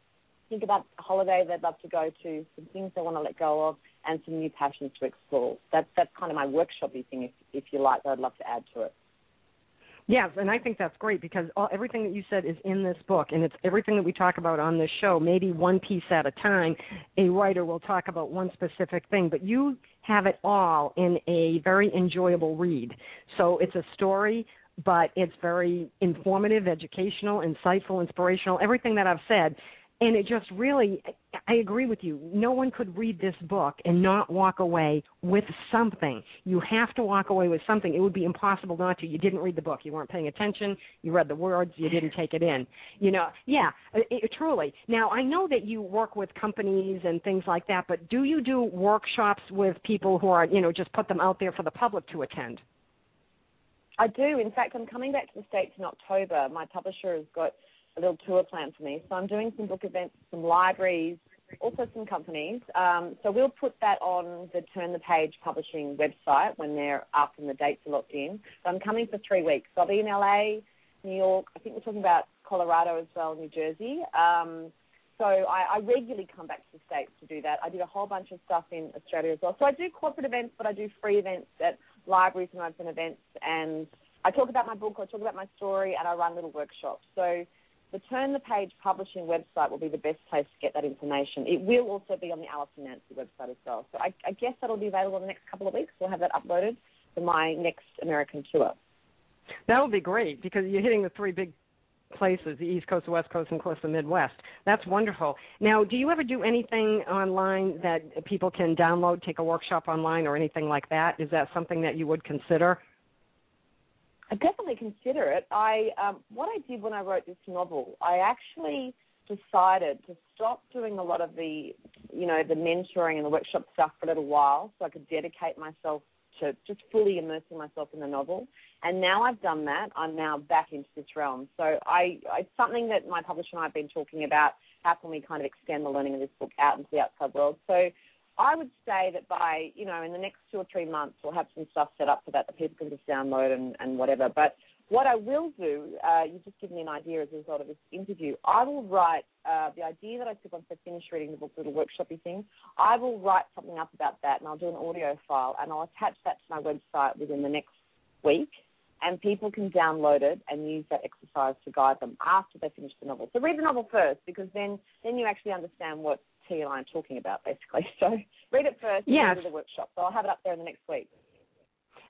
think about a holiday they'd love to go to, some things they want to let go of, and some new passions to explore. That's that's kind of my workshopy thing, if if you like. That I'd love to add to it. Yes, and I think that's great because all, everything that you said is in this book, and it's everything that we talk about on this show. Maybe one piece at a time, a writer will talk about one specific thing, but you have it all in a very enjoyable read. So it's a story, but it's very informative, educational, insightful, inspirational. Everything that I've said, and it just really i agree with you. No one could read this book and not walk away with something. You have to walk away with something. It would be impossible not to. You didn't read the book. You weren't paying attention. You read the words. You didn't take it in. You know yeah it, it, truly. Now i know that you work with companies and things like that but do you do workshops with people who are you know just put them out there for the public to attend I do. In fact, I'm coming back to the States in October. My publisher has got a little tour plan for me. So I'm doing some book events, some libraries, also some companies. Um, so we'll put that on the Turn the Page publishing website when they're up and the dates are locked in. So I'm coming for three weeks. So I'll be in LA, New York. I think we're talking about Colorado as well, New Jersey. Um, so I, I regularly come back to the States to do that. I did a whole bunch of stuff in Australia as well. So I do corporate events, but I do free events at libraries and open events. And I talk about my book, I talk about my story, and I run little workshops. So the Turn the Page publishing website will be the best place to get that information. It will also be on the Alison Nancye website as well. So I, I guess that'll be available in the next couple of weeks. We'll have that uploaded for my next American tour. That would be great because you're hitting the three big places the east coast the west coast and of course the midwest. That's wonderful. Now do you ever do anything online that people can download take a workshop online or anything like that? Is that something that you would consider? I definitely consider it. I um, what I did when I wrote this novel, I actually decided to stop doing a lot of the, you know, the mentoring and the workshop stuff for a little while, so I could dedicate myself to just fully immersing myself in the novel. And now I've done that, I'm now back into this realm. So I, it's something that my publisher and I have been talking about. How can we kind of extend the learning of this book out into the outside world? So I would say that by, you know, in the next two or three months, we'll have some stuff set up for that that people can just download and, and whatever. But what I will do, uh, you've just given me an idea as a result of this interview. I will write uh, the idea that I took once I finish reading the book, little workshopy thing. I will write something up about that, and I'll do an audio file, and I'll attach that to my website within the next week. And people can download it and use that exercise to guide them after they finish the novel. So read the novel first, because then then you actually understand what T and I are talking about, basically. So read it first yes. and do the workshop. So I'll have it up there in the next week.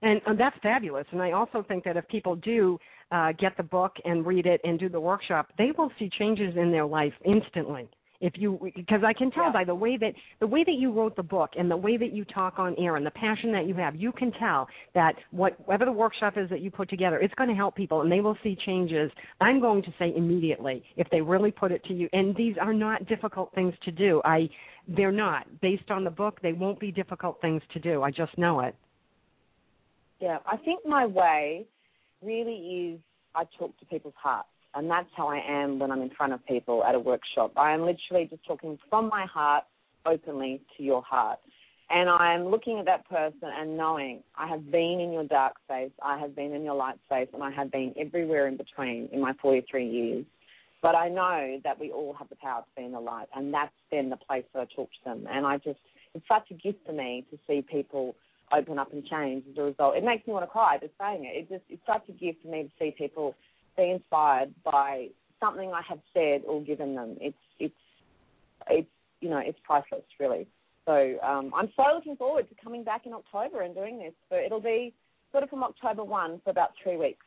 And, and that's fabulous. And I also think that if people do uh, get the book and read it and do the workshop, they will see changes in their life instantly if you because I can tell yeah. by the way that the way that you wrote the book and the way that you talk on air and the passion that you have, you can tell that whatever the workshop is that you put together, it's going to help people and they will see changes. I'm going to say immediately if they really put it to you. And these are not difficult things to do. I they're not based on the book. They won't be difficult things to do. I just know it. Yeah, I think my way really is I talk to people's hearts and that's how I am when I'm in front of people at a workshop. I am literally just talking from my heart openly to your heart. And I'm looking at that person and knowing I have been in your dark space, I have been in your light space, and I have been everywhere in between in my 43 years. But I know that we all have the power to be in the light, and that's then the place that I talk to them. And I just, it's such a gift for me to see people open up and change as a result. It makes me want to cry just saying it. It just, it's such a gift for me to see people be inspired by something I have said or given them. It's it's it's you know it's priceless, really. So um, I'm so looking forward to coming back in October and doing this. But it'll be sort of from October one for about three weeks.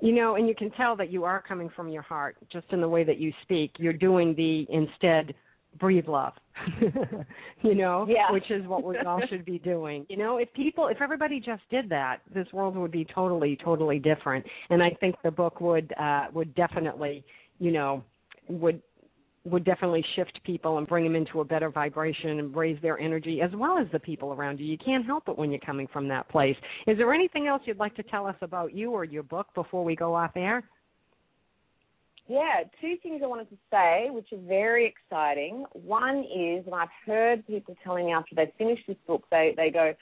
You know, and you can tell that you are coming from your heart, just in the way that you speak. You're doing the instead breathe love. you know, yeah. which is what we all should be doing. You know, if people, if everybody just did that, this world would be totally, totally different. And I think the book would uh, would definitely, you know, would would definitely shift people and bring them into a better vibration and raise their energy as well as the people around you. You can't help it when you're coming from that place. Is there anything else you'd like to tell us about you or your book before we go off air? Yeah, two things I wanted to say, which are very exciting. One is, and I've heard people telling me after they finish this book, they they go,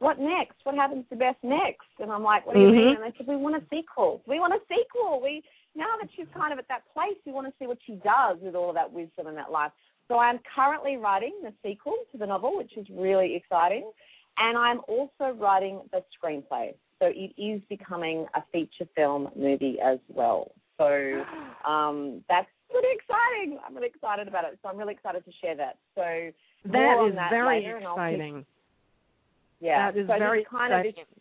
"What next? What happens to Beth next?" And I'm like, "What do you Mhm. mean?" And they said, "We want a sequel. We want a sequel. We now that she's kind of at that place, we want to see what she does with all of that wisdom and that life." So I'm currently writing the sequel to the novel, which is really exciting, and I'm also writing the screenplay. So it is becoming a feature film movie as well. So um, that's pretty exciting. I'm really excited about it. So I'm really excited to share that. So That on that very later, and I'll keep- exciting. yeah, That is so very kind exciting. of this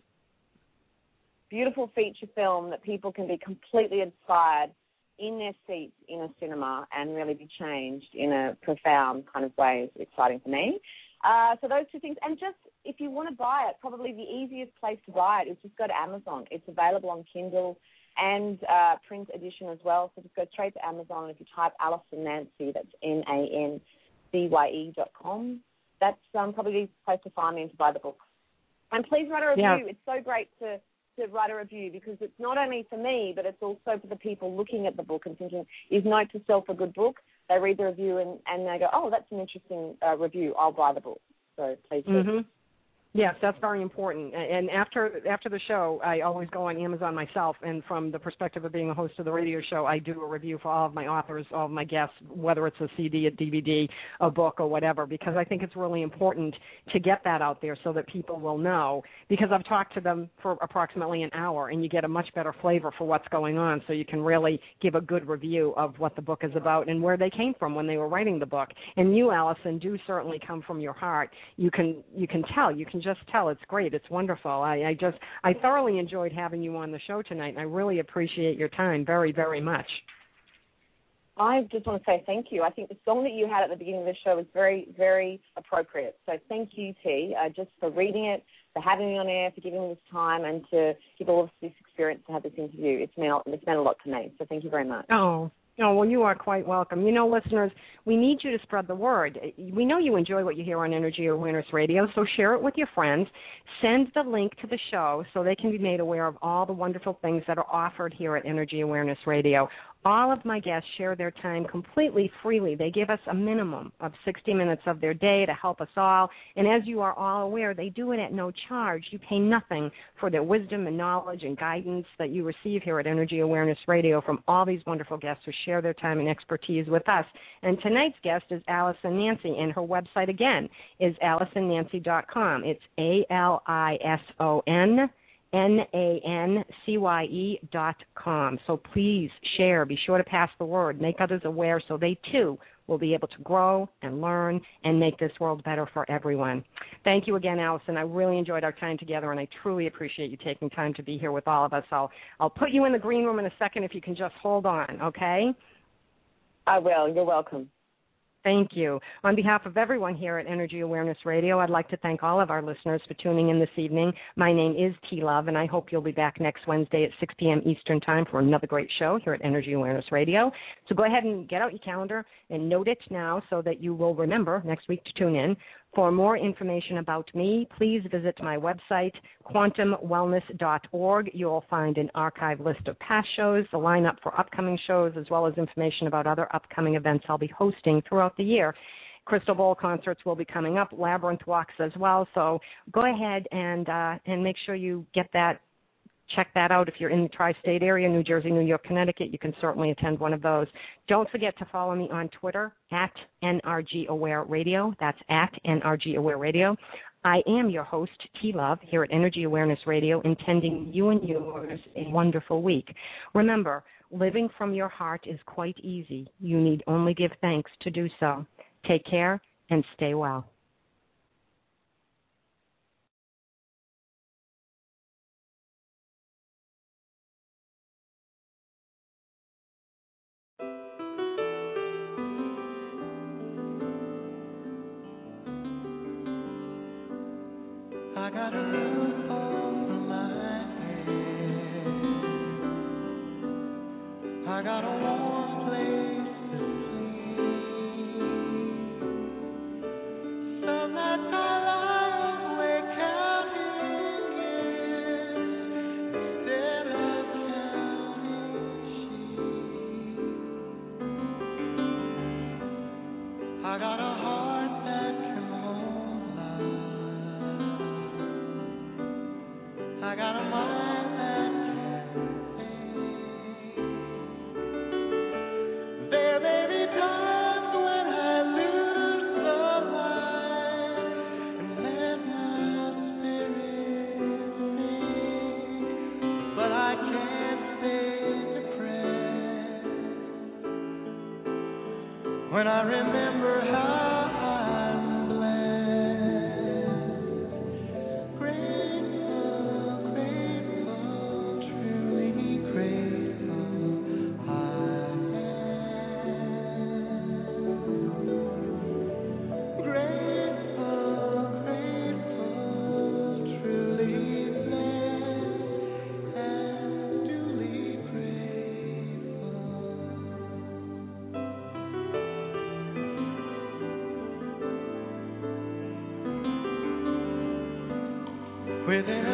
beautiful feature film that people can be completely inspired in their seats in a cinema and really be changed in a profound kind of way is exciting for me. Uh, so those two things, and just if you want to buy it, probably the easiest place to buy it is just go to Amazon. It's available on Kindle and uh, print edition as well. So just go straight to Amazon. If you type Alison Nancye, that's N A N C Y E dot com. That's um, probably the place to find me and to buy the book. And please write a review. Yeah. It's so great to to write a review because it's not only for me, but it's also for the people looking at the book and thinking, is note to self a good book? They read the review and, and they go, oh, that's an interesting uh, review. I'll buy the book. So please do. Yes, that's very important. And after after the show, I always go on Amazon myself, and from the perspective of being a host of the radio show, I do a review for all of my authors, all of my guests, whether it's a CD, a DVD, a book, or whatever, because I think it's really important to get that out there so that people will know. Because I've talked to them for approximately an hour, and you get a much better flavor for what's going on, so you can really give a good review of what the book is about and where they came from when they were writing the book. And you, Alison, do certainly come from your heart. You can you can tell. You can just tell. It's great. It's wonderful. I, I just I thoroughly enjoyed having you on the show tonight, and I really appreciate your time very very much. I just want to say thank you. I think the song that you had at the beginning of the show was very, very appropriate. So thank you, T, uh, just for reading it, for having me on air, for giving me this time, and to give all of us this experience to have this interview. It's meant, it's meant a lot to me. So thank you very much. Oh, Oh, well, you are quite welcome. You know, listeners, we need you to spread the word. We know you enjoy what you hear on Energy Awareness Radio, so share it with your friends. Send the link to the show so they can be made aware of all the wonderful things that are offered here at Energy Awareness Radio. All of my guests share their time completely freely. They give us a minimum of 60 minutes of their day to help us all. And as you are all aware, they do it at no charge. You pay nothing for their wisdom and knowledge and guidance that you receive here at Energy Awareness Radio from all these wonderful guests who share their time and expertise with us. And tonight's guest is Alison Nancye, and her website again is AlisonNancye.com. It's A L I S O N N A N C Y E dot com. So please share. Be sure to pass the word. Make others aware so they too will be able to grow and learn and make this world better for everyone. Thank you again, Alison. I really enjoyed our time together, and I truly appreciate you taking time to be here with all of us. I'll I'll put you in the green room in a second if you can just hold on, okay? I will. You're welcome. Thank you. On behalf of everyone here at Energy Awareness Radio, I'd like to thank all of our listeners for tuning in this evening. My name is T Love, and I hope you'll be back next Wednesday at 6 p.m. Eastern Time for another great show here at Energy Awareness Radio. So go ahead and get out your calendar and note it now so that you will remember next week to tune in. For more information about me, please visit my website, quantumwellness.org. You'll find an archive list of past shows, the lineup for upcoming shows, as well as information about other upcoming events I'll be hosting throughout the year. Crystal Bowl concerts will be coming up, Labyrinth walks as well. So go ahead and uh, and make sure you get that check that out. If you're in the tri-state area new jersey new york connecticut you can certainly attend one of those. Don't forget to follow me on twitter at nrg aware radio. That's at nrg aware radio. I am your host t love here at energy awareness radio intending you and yours a wonderful week. Remember living from your heart is quite easy. You need only give thanks to do so. Take care and stay well got a roof over my head. I got a wall. within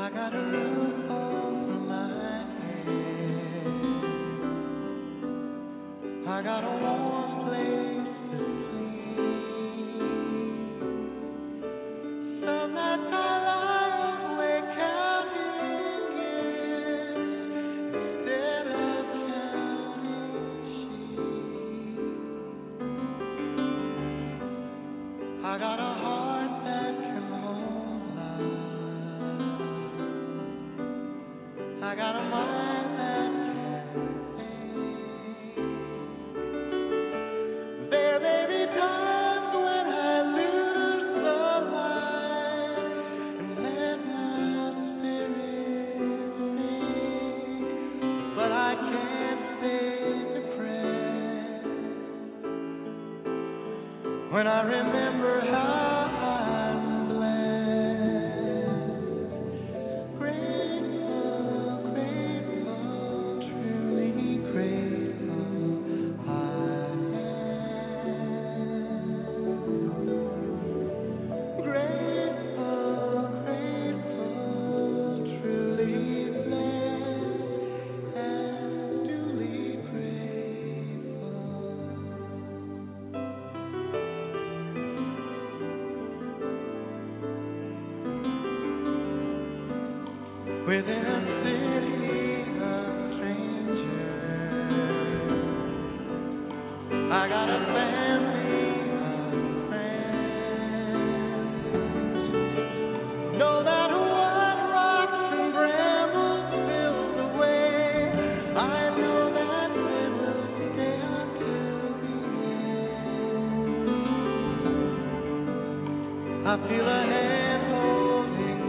I got a warm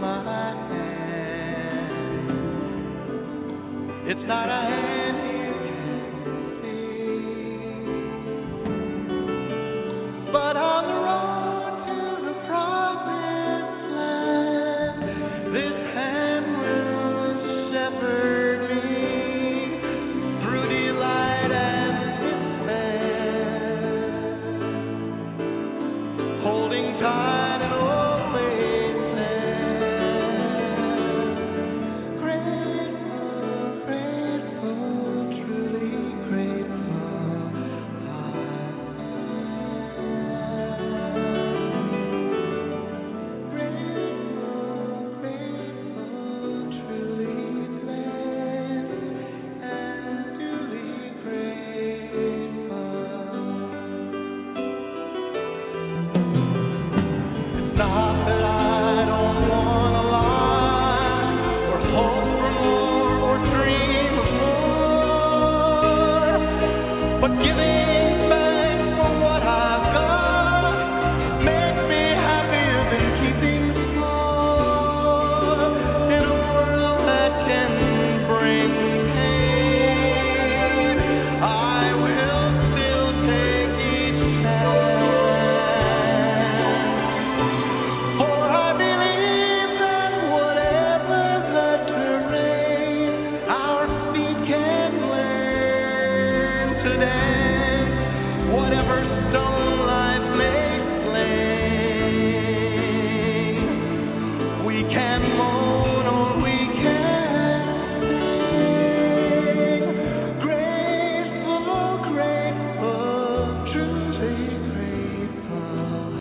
my hand. It's not a hand